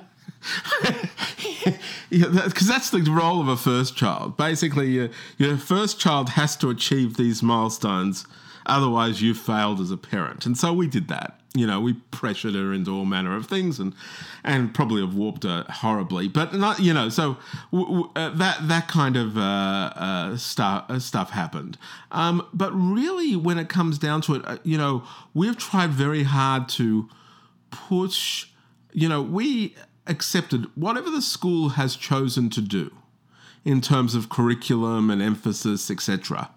because that's the role of a first child. Basically, your, your, first child has to achieve these milestones Otherwise, you've failed as a parent. And so we did that. You know, we pressured her into all manner of things, and and probably have warped her horribly. But not, you know, so w- w- uh, that that kind of uh, uh, stuff uh, stuff happened. Um, but really, when it comes down to it, uh, you know, we've tried very hard to push. You know, we accepted whatever the school has chosen to do in terms of curriculum and emphasis, etc.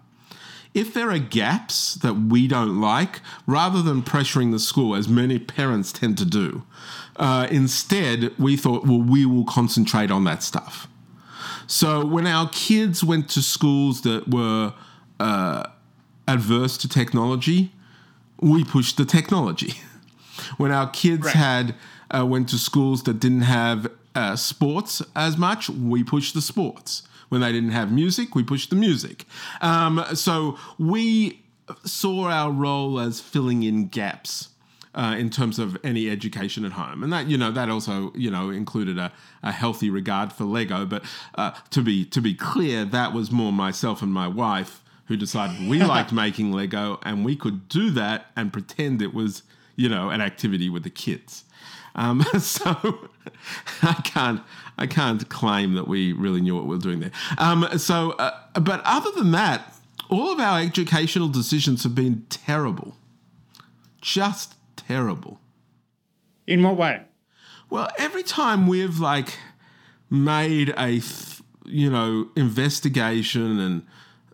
If there are gaps that we don't like, rather than pressuring the school, as many parents tend to do, uh, instead we thought, well, we will concentrate on that stuff. So when our kids went to schools that were uh, adverse to technology, we pushed the technology. when our kids right. had uh, went to schools that didn't have uh, sports as much, we pushed the sports. When they didn't have music, we pushed the music. Um, so we saw our role as filling in gaps. Uh, in terms of any education at home, and that you know that also you know included a, a healthy regard for Lego. But uh, to be to be clear, that was more myself and my wife who decided we liked making Lego, and we could do that and pretend it was you know an activity with the kids. Um, so I can't I can't claim that we really knew what we were doing there. Um, so, uh, but other than that, all of our educational decisions have been terrible, just terrible. In what way? Well, every time we've like made a you know investigation and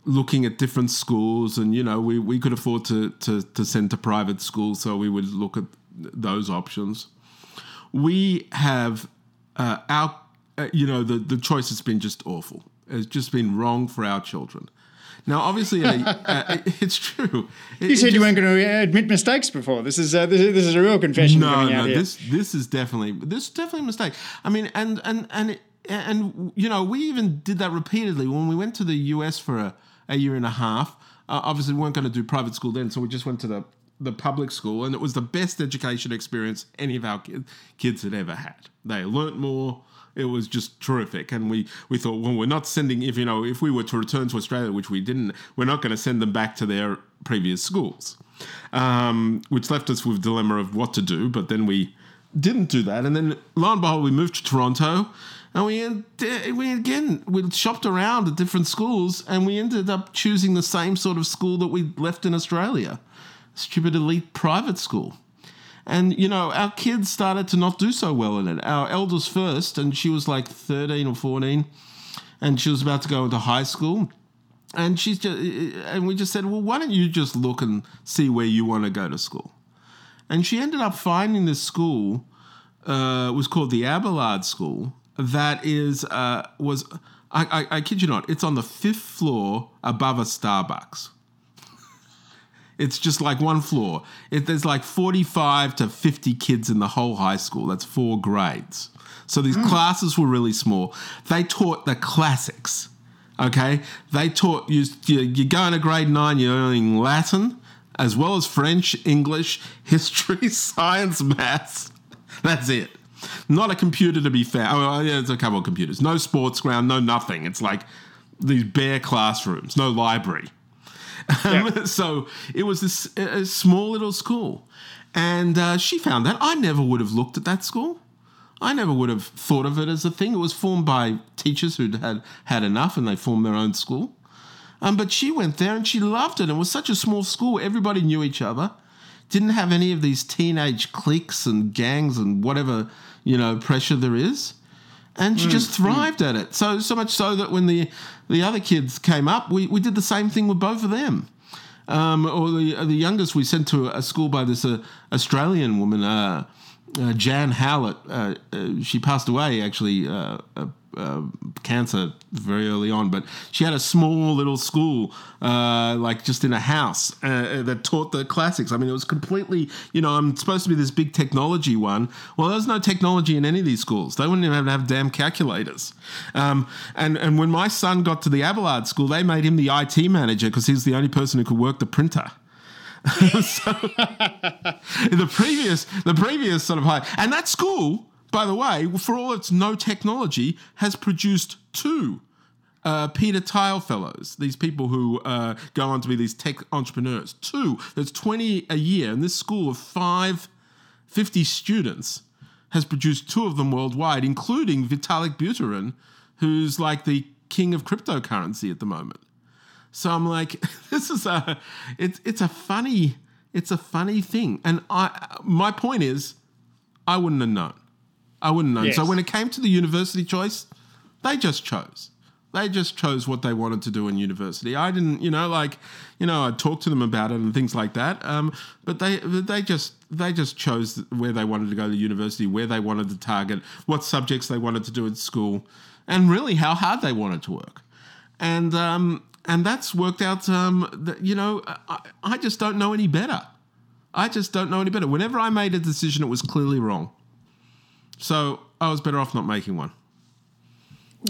looking at different schools and you know we, we could afford to, to, to send to private schools so we would look at those options we have uh, our, uh, you know, the, the choice has been just awful. It's just been wrong for our children. Now, obviously, uh, uh it's true. It, you said just, you weren't going to admit mistakes before. This is uh, this, is, this is a real confession. No, no, this this is definitely this is definitely a mistake. I mean, and and and it, and you know, we even did that repeatedly when we went to the US for a, a year and a half. Uh, obviously, we weren't going to do private school then, so we just went to the the public school, and it was the best education experience any of our kids had ever had. They learnt more. It was just terrific, and we we thought, well, we're not sending if you know if we were to return to Australia, which we didn't, we're not going to send them back to their previous schools, um, which left us with dilemma of what to do. But then we didn't do that, and then lo and behold, we moved to Toronto, and we we again we shopped around at different schools, and we ended up choosing the same sort of school that we left in Australia stupid elite private school. And, you know, our kids started to not do so well in it. Our eldest first, and she was like 13 or 14, and she was about to go into high school. And she's just, and we just said, well, why don't you just look and see where you want to go to school? And she ended up finding this school, uh, was called the Abelard School, that is, uh, was, I, I, I kid you not, it's on the fifth floor above a Starbucks. It's just like one floor. It, there's like 45 to 50 kids in the whole high school. That's four grades. So these mm. classes were really small. They taught the classics. Okay, they taught you. You go into grade nine. You're learning Latin as well as French, English, history, science, maths. That's it. Not a computer to be found. Oh, yeah, there's a couple of computers. No sports ground. No nothing. It's like these bare classrooms. No library. Yeah. so it was this a small little school. And uh, she found that. I never would have looked at that school. I never would have thought of it as a thing. It was formed by teachers who'd had, had enough and they formed their own school. Um, but she went there and she loved it. It was such a small school. Everybody knew each other. Didn't have any of these teenage cliques and gangs and whatever, you know, pressure there is and she mm, just thrived mm. at it. So so much so that when the the other kids came up, we, we did the same thing with both of them. Um, or the the youngest we sent to a school by this uh, Australian woman, uh, uh, Jan Howlett. Uh, uh, she passed away actually uh, uh, cancer very early on, but she had a small little school, like just in a house, that taught the classics. I mean, it was completely, you know, I'm supposed to be this big technology one. Well, there's no technology in any of these schools. They wouldn't even have, have damn calculators. Um, and and when my son got to the Abelard school, they made him the IT manager because he's the only person who could work the printer. so the previous the previous sort of high and that school by the way, for all its no technology, has produced two uh, Peter Thiel fellows, these people who uh, go on to be these tech entrepreneurs. Two, there's 20 a year, and this school of five, 50 students has produced two of them worldwide, including Vitalik Buterin, who's like the king of cryptocurrency at the moment. So I'm like, this is a, it's it's a funny, it's a funny thing, and I, my point is, I wouldn't have known, I wouldn't have known. So when it came to the university choice, they just chose. They just chose what they wanted to do in university. I didn't, you know, like, you know, I talked to them about it and things like that. Um, but they, they just, they just chose where they wanted to go to university, where they wanted to target, what subjects they wanted to do at school, and really how hard they wanted to work. And um, and that's worked out. Um, that, you know, I, I just don't know any better. I just don't know any better. Whenever I made a decision, it was clearly wrong. So I was better off not making one.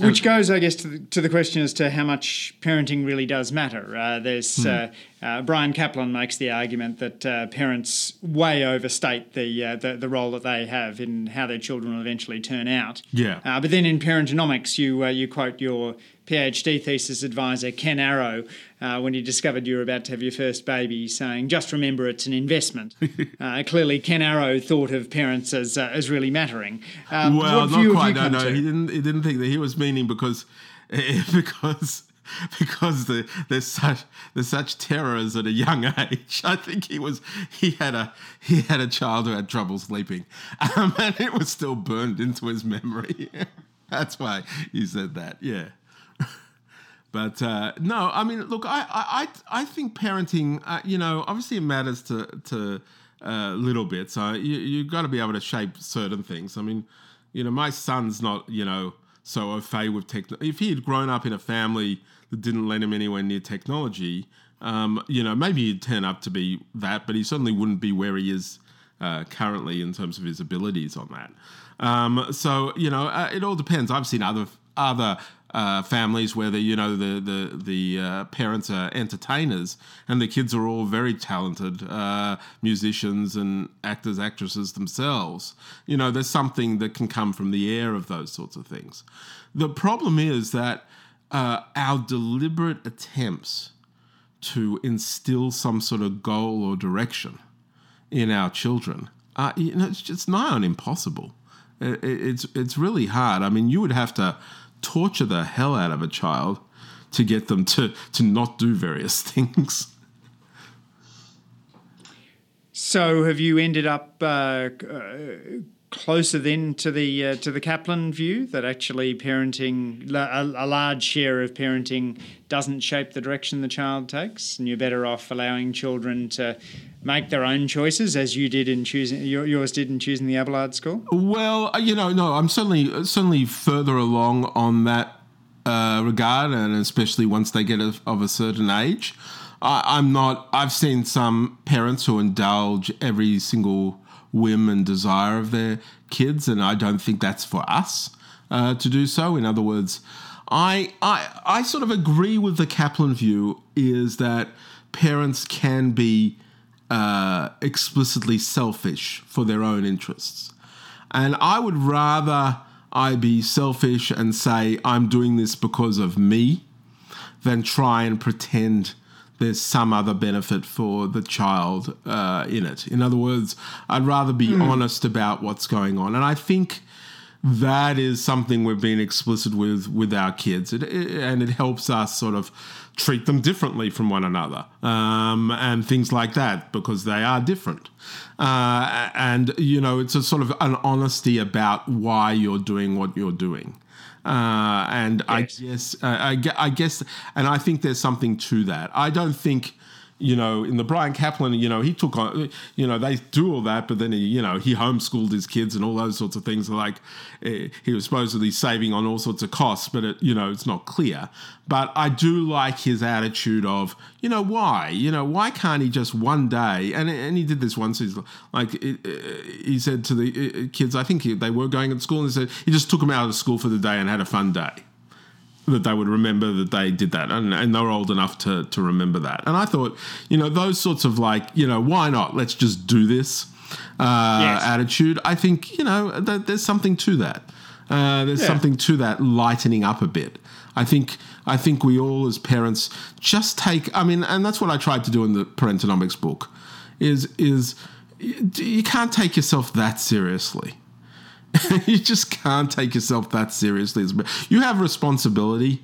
Which goes, I guess, to the, to the question as to how much parenting really does matter. Uh, there's uh, uh, Bryan Caplan makes the argument that uh, parents way overstate the, uh, the the role that they have in how their children will eventually turn out. Yeah. Uh, but then in parentonomics, you uh, you quote your PhD thesis advisor Ken Arrow uh, when he discovered you were about to have your first baby, saying, "Just remember, it's an investment." uh, clearly, Ken Arrow thought of parents as uh, as really mattering. Um, Well, not quite. No, no, to? he didn't. He didn't think that he was meaning because because because the, there's such there's such terrors at a young age. I think he was he had a he had a child who had trouble sleeping, um, and it was still burned into his memory. That's why he said that. Yeah. But uh, no, I mean, look, I I, I think parenting, uh, you know, obviously it matters to to uh, little bit. So you you got to be able to shape certain things. I mean, you know, my son's not you know so au fait with technology. If he had grown up in a family that didn't let him anywhere near technology, um, you know, maybe he'd turn up to be that, but he certainly wouldn't be where he is uh, currently in terms of his abilities on that. Um, so you know, uh, it all depends. I've seen other other uh, families where the you know the the the uh, parents are entertainers and the kids are all very talented uh, musicians and actors actresses themselves. You know, there's something that can come from the air of those sorts of things. The problem is that uh, our deliberate attempts to instill some sort of goal or direction in our children, uh, you know, it's just nigh on impossible. It, it's it's really hard. I mean, you would have to torture the hell out of a child to get them to to not do various things. So, have you ended up uh, closer then to the uh, to the Caplan view that actually parenting, a, a large share of parenting, doesn't shape the direction the child takes, and you're better off allowing children to make their own choices, as you did in choosing yours did in choosing the Abelard school? Well, uh, you know, no, I'm certainly certainly further along on that uh, regard, and especially once they get of, of a certain age. I, I'm not. I've seen some parents who indulge every single whim and desire of their kids, and I don't think that's for us uh, to do so. In other words, I, I I sort of agree with the Caplan view is that parents can be uh, explicitly selfish for their own interests. And I would rather I be selfish and say, I'm doing this because of me, than try and pretend there's some other benefit for the child uh, in it. In other words, I'd rather be honest about what's going on. And I think that is something we've been explicit with with our kids, it, it- and it helps us sort of treat them differently from one another um, and things like that because they are different. Uh, and you know, it's a sort of an honesty about why you're doing what you're doing. Uh, and I guess, uh, I, I guess, and I think there's something to that. I don't think, you know, in the Bryan Caplan, you know, he took on, you know, they do all that, but then he, you know, he homeschooled his kids and all those sorts of things. Like eh, he was supposedly saving on all sorts of costs, but it, you know, it's not clear. But I do like his attitude of, you know, why, you know, why can't he just one day? And and he did this once. He's like, eh, eh, he said to the kids, I think he, they were going to school, and he said he just took them out of school for the day and had a fun day that they would remember that they did that and, and they were old enough to, to remember that and i thought you know those sorts of like you know why not let's just do this uh, Yes. attitude i think you know that there's something to that uh, there's Yeah. something to that lightening up a bit I think I think we all as parents just take. I mean, and that's what I tried to do in the parentonomics book. Is is you can't take yourself that seriously. you just can't take yourself that seriously. You have responsibility,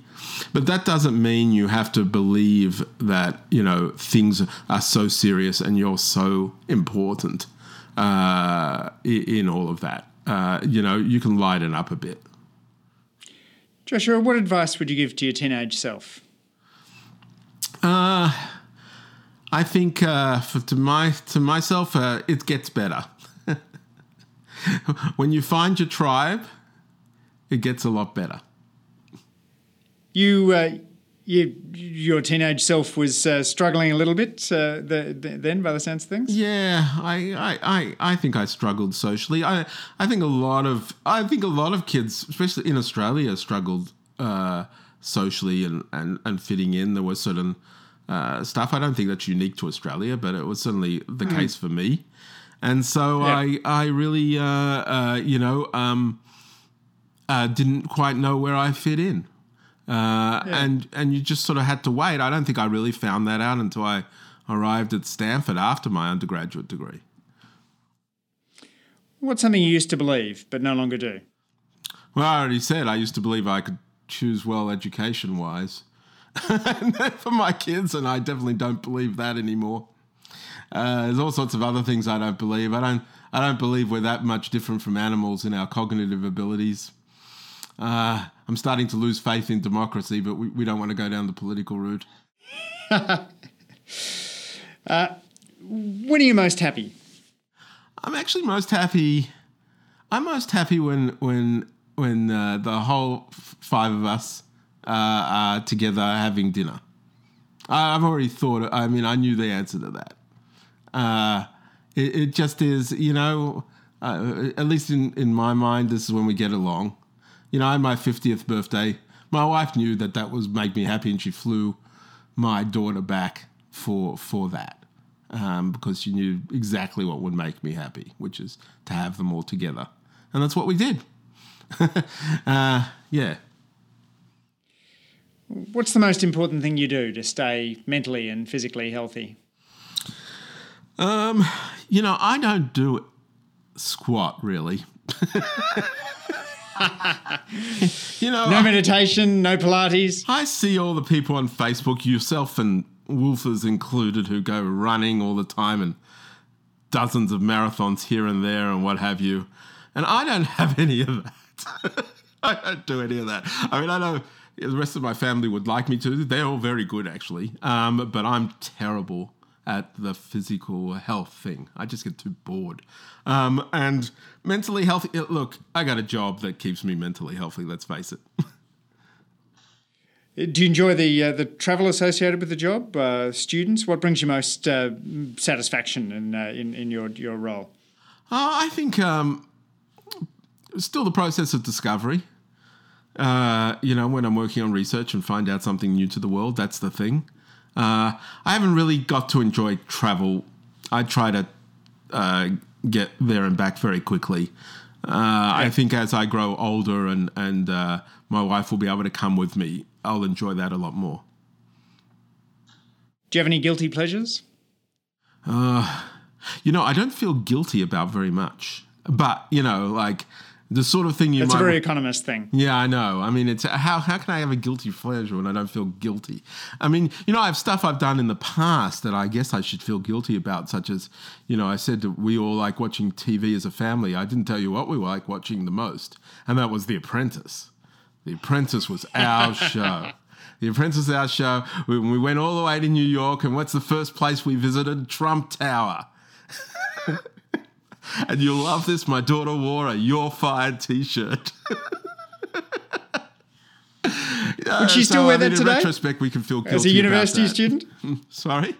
but that doesn't mean you have to believe that you know things are so serious and you're so important uh, in all of that. Uh, you know, you can lighten up a bit. Joshua, what advice would you give to your teenage self? Uh, I think uh, for, to my to myself, uh, it gets better. when you find your tribe, it gets a lot better. You, uh, you your teenage self was uh, struggling a little bit uh, the, the, then, by the sense of things. Yeah, I, I, I, I think I struggled socially. I, I think a lot of, I think a lot of kids, especially in Australia, struggled uh, socially and, and, and fitting in. There was certain uh, stuff. I don't think that's unique to Australia, but it was certainly the mm. case for me. And so yeah. I, I really, uh, uh, you know, um, uh, didn't quite know where I fit in. Uh, yeah. and and you just sort of had to wait. I don't think I really found that out until I arrived at Stanford after my undergraduate degree. What's something you used to believe but no longer do? Well, I already said I used to believe I could choose well education wise for my kids, and I definitely don't believe that anymore. Uh, there's all sorts of other things I don't believe. I don't. I don't believe we're that much different from animals in our cognitive abilities. Uh, I'm starting to lose faith in democracy, but we, we don't want to go down the political route. uh, when are you most happy? I'm actually most happy. I'm most happy when when when uh, the whole five of us uh, are together having dinner. I've already thought. I mean, I knew the answer to that. Uh, it, it, just is, you know. Uh, at least in in my mind, this is when we get along you know, on my 50th birthday, my wife knew that that was make me happy, and she flew my daughter back for for that um, because she knew exactly what would make me happy, which is to have them all together, and that's what we did. uh, yeah. What's the most important thing you do to stay mentally and physically healthy? Um, you know, I don't do squat really. you know, no meditation, no Pilates. I see all the people on Facebook, yourself and Wolfers included, who go running all the time and dozens of marathons here and there and what have you. And I don't have any of that. I don't do any of that. I mean, I know the rest of my family would like me to. They're all very good, actually. Um, but I'm terrible at the physical health thing. I just get too bored. Um, and mentally healthy, look, I got a job that keeps me mentally healthy, let's face it. Do you enjoy the uh, the travel associated with the job? Uh, students, what brings you most uh, satisfaction in, uh, in in your your role? Uh, I think um, still the process of discovery. Uh, you know, when I'm working on research and find out something new to the world, that's the thing. Uh, I haven't really got to enjoy travel. I try to uh, get there and back very quickly. Uh, yeah. I think as I grow older and and uh, my wife will be able to come with me, I'll enjoy that a lot more. Do you have any guilty pleasures? Uh, you know, I don't feel guilty about very much, but you know, like the sort of thing you might. a very economist thing. Yeah, I know. I mean, it's how how can I have a guilty pleasure when I don't feel guilty? I mean, you know, I have stuff I've done in the past that I guess I should feel guilty about, such as, you know, I said that we all like watching TV as a family. I didn't tell you what we like watching the most, and that was The Apprentice. The Apprentice was our show. The Apprentice, our show. We, we went all the way to New York, and what's the first place we visited? Trump Tower. and you'll love this. My daughter wore a "You're Fired" T-shirt. Would she still so, wear I mean, that today? In retrospect, we can feel guilty as a university student. Sorry.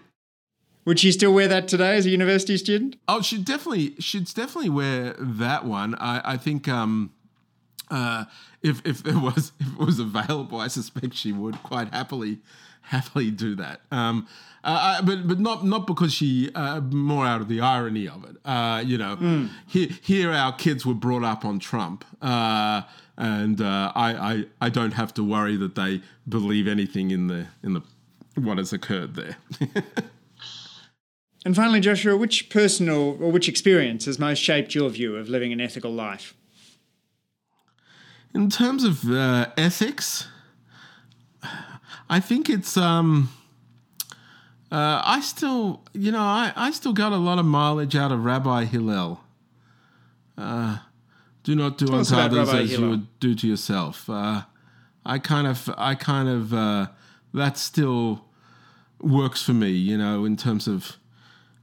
Would she still wear that today as a university student? Oh, she'd definitely, she'd definitely wear that one. I, I think um, uh, if if there was if it was available, I suspect she would quite happily happily do that. Um, uh, I- but but not not because she uh, more out of the irony of it. Uh, you know, here here our kids were brought up on Trump, uh, and uh, I, I I don't have to worry that they believe anything in the in the what has occurred there. And finally, Joshua, which personal or which experience has most shaped your view of living an ethical life? In terms of uh, ethics, I think it's um, uh, I still you know I, I still got a lot of mileage out of Rabbi Hillel. Uh, do not do unto others Rabbi as you would do to yourself. Uh, I kind of I kind of uh, that still works for me. You know, in terms of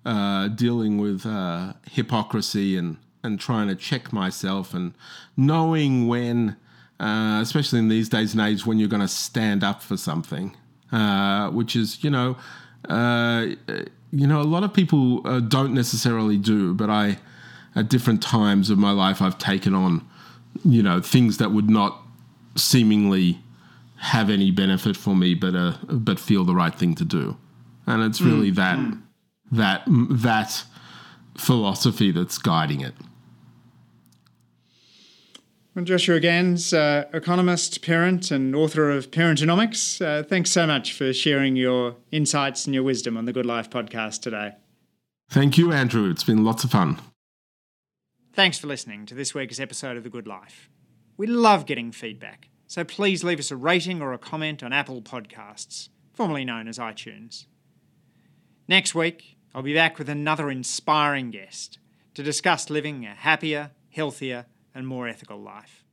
uh, dealing with uh, hypocrisy and and trying to check myself and knowing when, uh, especially in these days and age, when you're going to stand up for something, uh, which is you know, uh, you know, a lot of people uh, don't necessarily do, but I, at different times of my life, I've taken on, you know, things that would not seemingly have any benefit for me, but uh, but feel the right thing to do, and it's really that that that philosophy that's guiding it. Well, Joshua Gans, uh, economist, parent, and author of Parentonomics, uh, thanks so much for sharing your insights and your wisdom on the Good Life podcast today. Thank you, Andrew. It's been lots of fun. Thanks for listening to this week's episode of The Good Life. We love getting feedback, so please leave us a rating or a comment on Apple Podcasts, formerly known as iTunes. Next week, I'll be back with another inspiring guest to discuss living a happier, healthier, and more ethical life.